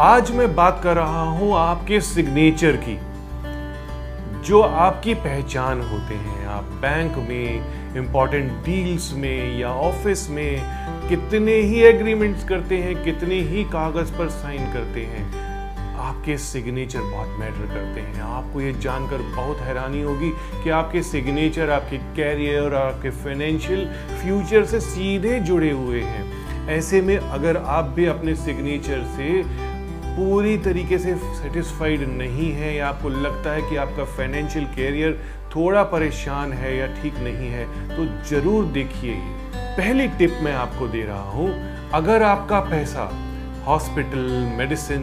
आज मैं बात कर रहा हूँ आपके सिग्नेचर की, जो आपकी पहचान होते हैं। आप बैंक में इंपॉर्टेंट डील्स में या ऑफ़िस में कितने ही एग्रीमेंट्स करते हैं, कितने ही कागज़ पर साइन करते हैं, आपके सिग्नेचर बहुत मैटर करते हैं। आपको ये जानकर बहुत हैरानी होगी कि आपके सिग्नेचर आपके कैरियर और आपके फाइनेंशियल फ्यूचर से सीधे जुड़े हुए हैं। ऐसे में अगर आप भी अपने सिग्नेचर से पूरी तरीके से सेटिस्फाइड नहीं है या आपको लगता है कि आपका फाइनेंशियल कैरियर थोड़ा परेशान है या ठीक नहीं है तो ज़रूर देखिए पहली टिप मैं आपको दे रहा हूँ, अगर आपका पैसा हॉस्पिटल मेडिसिन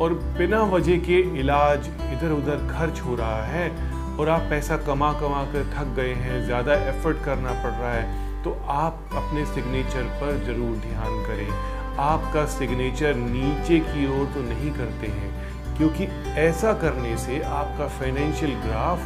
और बिना वजह के इलाज इधर उधर खर्च हो रहा है और आप पैसा कमा कमा कर थक गए हैं, ज़्यादा एफर्ट करना पड़ रहा है तो आप अपने सिग्नेचर पर ज़रूर ध्यान करें। आपका सिग्नेचर नीचे की ओर तो नहीं करते हैं, क्योंकि ऐसा करने से आपका फाइनेंशियल ग्राफ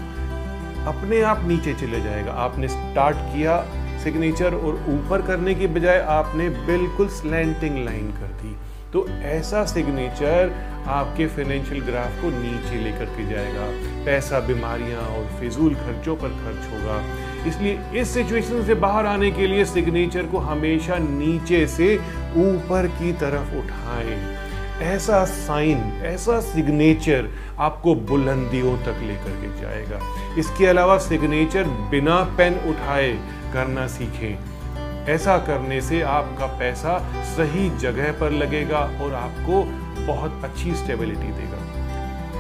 अपने आप नीचे चले जाएगा। आपने स्टार्ट किया सिग्नेचर और ऊपर करने की बजाय आपने बिल्कुल स्लैंटिंग लाइन कर दी। तो ऐसा सिग्नेचर आपके फाइनेंशियल ग्राफ को नीचे लेकर के जाएगा। पैसा, बीमारियाँ और फिजूल खर्चों पर खर्च होगा। इसलिए इस सिचुएशन से बाहर आने के लिए सिग्नेचर को हमेशा नीचे से ऊपर की तरफ़ उठाएँ। ऐसा साइन ऐसा सिग्नेचर आपको बुलंदियों तक लेकर के जाएगा। इसके अलावा सिग्नेचर बिना पेन उठाए करना सीखें। ऐसा करने से आपका पैसा सही जगह पर लगेगा और आपको बहुत अच्छी स्टेबिलिटी देगा।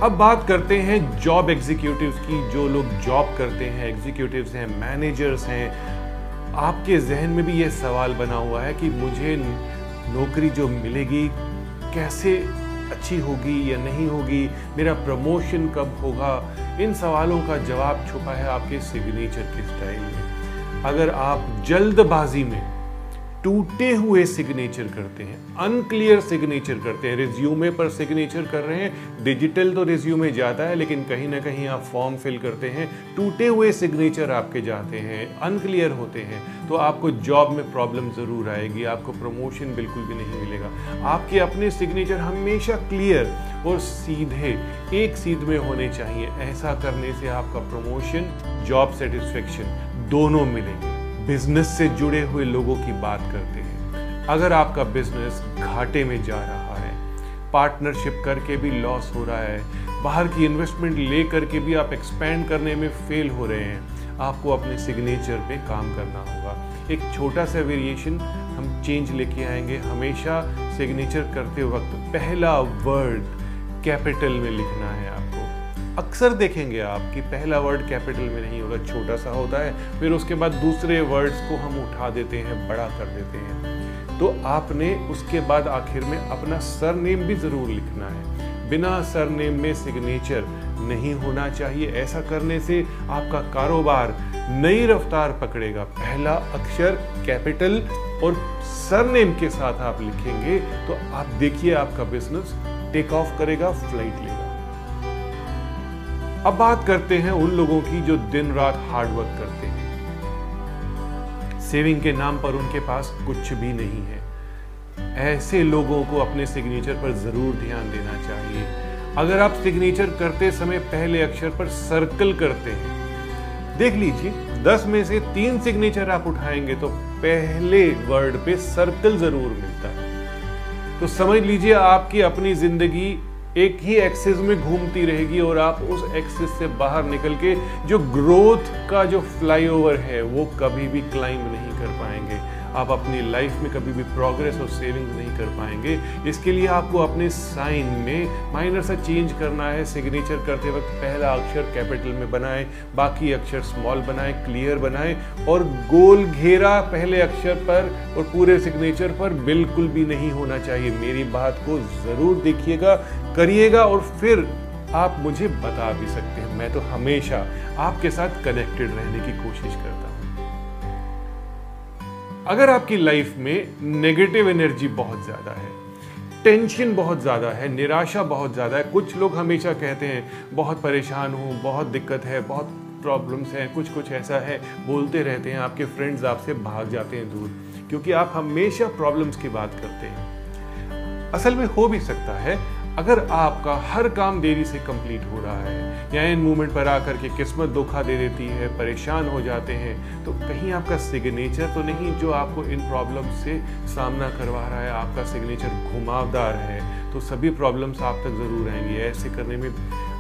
अब बात करते हैं जॉब एग्जीक्यूटिव्स की, जो लोग जॉब करते हैं एग्जीक्यूटिव्स हैं मैनेजर्स हैं। आपके जहन में भी ये सवाल बना हुआ है कि मुझे नौकरी जो मिलेगी कैसे अच्छी होगी या नहीं होगी? मेरा प्रमोशन कब होगा? इन सवालों का जवाब छुपा है आपके सिग्नेचर के स्टाइल में। अगर आप जल्दबाजी में टूटे हुए सिग्नेचर करते हैं अनक्लियर सिग्नेचर करते हैं। रिज्यूमे पर सिग्नेचर कर रहे हैं। डिजिटल तो रिज्यूमे जाता है, लेकिन कहीं ना कहीं आप फॉर्म फिल करते हैं। टूटे हुए सिग्नेचर आपके जाते हैं अनक्लियर होते हैं। तो आपको जॉब में प्रॉब्लम ज़रूर आएगी, आपको प्रमोशन बिल्कुल भी नहीं मिलेगा। आपके अपने सिग्नेचर हमेशा क्लियर और सीधे, एक सीध में होने चाहिए। ऐसा करने से आपका प्रमोशन जॉब सेटिस्फेक्शन दोनों मिलेंगे। बिज़नेस से जुड़े हुए लोगों की बात करते हैं। अगर आपका बिज़नेस घाटे में जा रहा है, पार्टनरशिप करके भी लॉस हो रहा है, बाहर की इन्वेस्टमेंट ले करके भी आप एक्सपेंड करने में फेल हो रहे हैं, आपको अपने सिग्नेचर पे काम करना होगा। एक छोटा सा वेरिएशन हम चेंज लेके आएँगे। हमेशा सिग्नेचर करते वक्त पहला वर्ड कैपिटल में लिखना है आपको अक्सर देखेंगे आप कि पहला वर्ड कैपिटल में नहीं होगा, छोटा सा होता है, फिर उसके बाद दूसरे वर्ड्स को हम उठा देते हैं, बड़ा कर देते हैं। तो आपने उसके बाद आखिर में अपना सर नेम भी ज़रूर लिखना है। बिना सर नेम में सिग्नेचर नहीं होना चाहिए। ऐसा करने से आपका कारोबार नई रफ्तार पकड़ेगा। पहला अक्षर कैपिटल और सरनेम के साथ आप लिखेंगे तो आप देखिए आपका बिज़नेस टेक ऑफ़ करेगा फ़्लाइट लेगा। अब बात करते हैं उन लोगों की जो दिन रात हार्ड वर्क करते हैं। सेविंग के नाम पर उनके पास कुछ भी नहीं है। ऐसे लोगों को अपने सिग्नेचर पर ज़रूर ध्यान देना चाहिए। अगर आप सिग्नेचर करते समय पहले अक्षर पर सर्कल करते हैं, देख लीजिए, दस में से तीन सिग्नेचर आप उठाएँगे तो पहले वर्ड पे सर्कल ज़रूर मिलता है। तो समझ लीजिए आपकी अपनी ज़िंदगी एक ही एक्सिस में घूमती रहेगी और आप उस एक्सिस से बाहर निकल के जो ग्रोथ का जो फ्लाईओवर है, वो कभी भी क्लाइंब नहीं कर पाएँगे। आप अपनी लाइफ में कभी भी प्रोग्रेस और सेविंग्स नहीं कर पाएँगे। इसके लिए आपको अपने साइन में माइनर सा चेंज करना है। सिग्नेचर करते वक्त पहला अक्षर कैपिटल में बनाएँ, बाकी अक्षर स्मॉल बनाएँ क्लियर बनाएँ और गोल घेरा पहले अक्षर पर और पूरे सिग्नेचर पर बिल्कुल भी नहीं होना चाहिए। मेरी बात को ज़रूर देखिएगा, करिएगा और फिर आप मुझे बता भी सकते हैं। मैं तो हमेशा आपके साथ कनेक्टेड रहने की कोशिश करता हूँ। अगर आपकी लाइफ में नेगेटिव एनर्जी बहुत ज़्यादा है टेंशन बहुत ज़्यादा है, निराशा बहुत ज़्यादा है, कुछ लोग हमेशा कहते हैं, बहुत परेशान हूँ, बहुत दिक्कत है, बहुत प्रॉब्लम्स हैं कुछ कुछ ऐसा है। बोलते रहते हैं, आपके फ्रेंड्स आपसे भाग जाते हैं दूर, क्योंकि आप हमेशा प्रॉब्लम्स की बात करते हैं। असल में हो भी सकता है, अगर आपका हर काम देरी से कंप्लीट हो रहा है या इन मूवमेंट पर आकर के किस्मत धोखा दे देती है, परेशान हो जाते हैं। तो कहीं आपका सिग्नेचर तो नहीं जो आपको इन प्रॉब्लम से सामना करवा रहा है, आपका सिग्नेचर घुमावदार है तो सभी प्रॉब्लम्स आप तक ज़रूर आएँगी। ऐसे करने में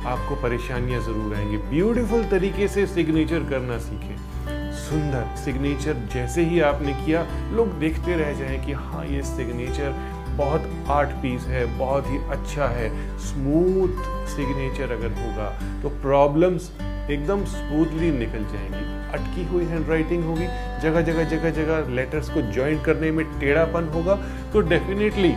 आपको परेशानियाँ ज़रूर आएँगी। ब्यूटीफुल तरीके से सिग्नेचर करना सीखें। सुंदर सिग्नेचर जैसे ही आपने किया, लोग देखते रह जाएँ कि हाँ ये सिग्नेचर बहुत आर्ट पीस है, बहुत ही अच्छा है स्मूथ सिग्नेचर अगर होगा तो प्रॉब्लम्स एकदम स्मूथली निकल जाएँगी। अटकी हुई हैंड राइटिंग होगी, जगह जगह जगह जगह लेटर्स को ज्वाइन करने में टेढ़ापन होगा तो डेफिनेटली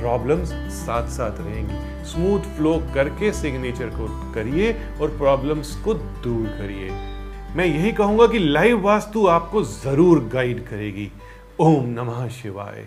प्रॉब्लम्स साथ साथ रहेंगी। स्मूथ फ्लो करके सिग्नेचर को करिए और प्रॉब्लम्स को दूर करिए। मैं यही कहूँगा कि लाइव वास्तु आपको ज़रूर गाइड करेगी। ओम नमः शिवाय।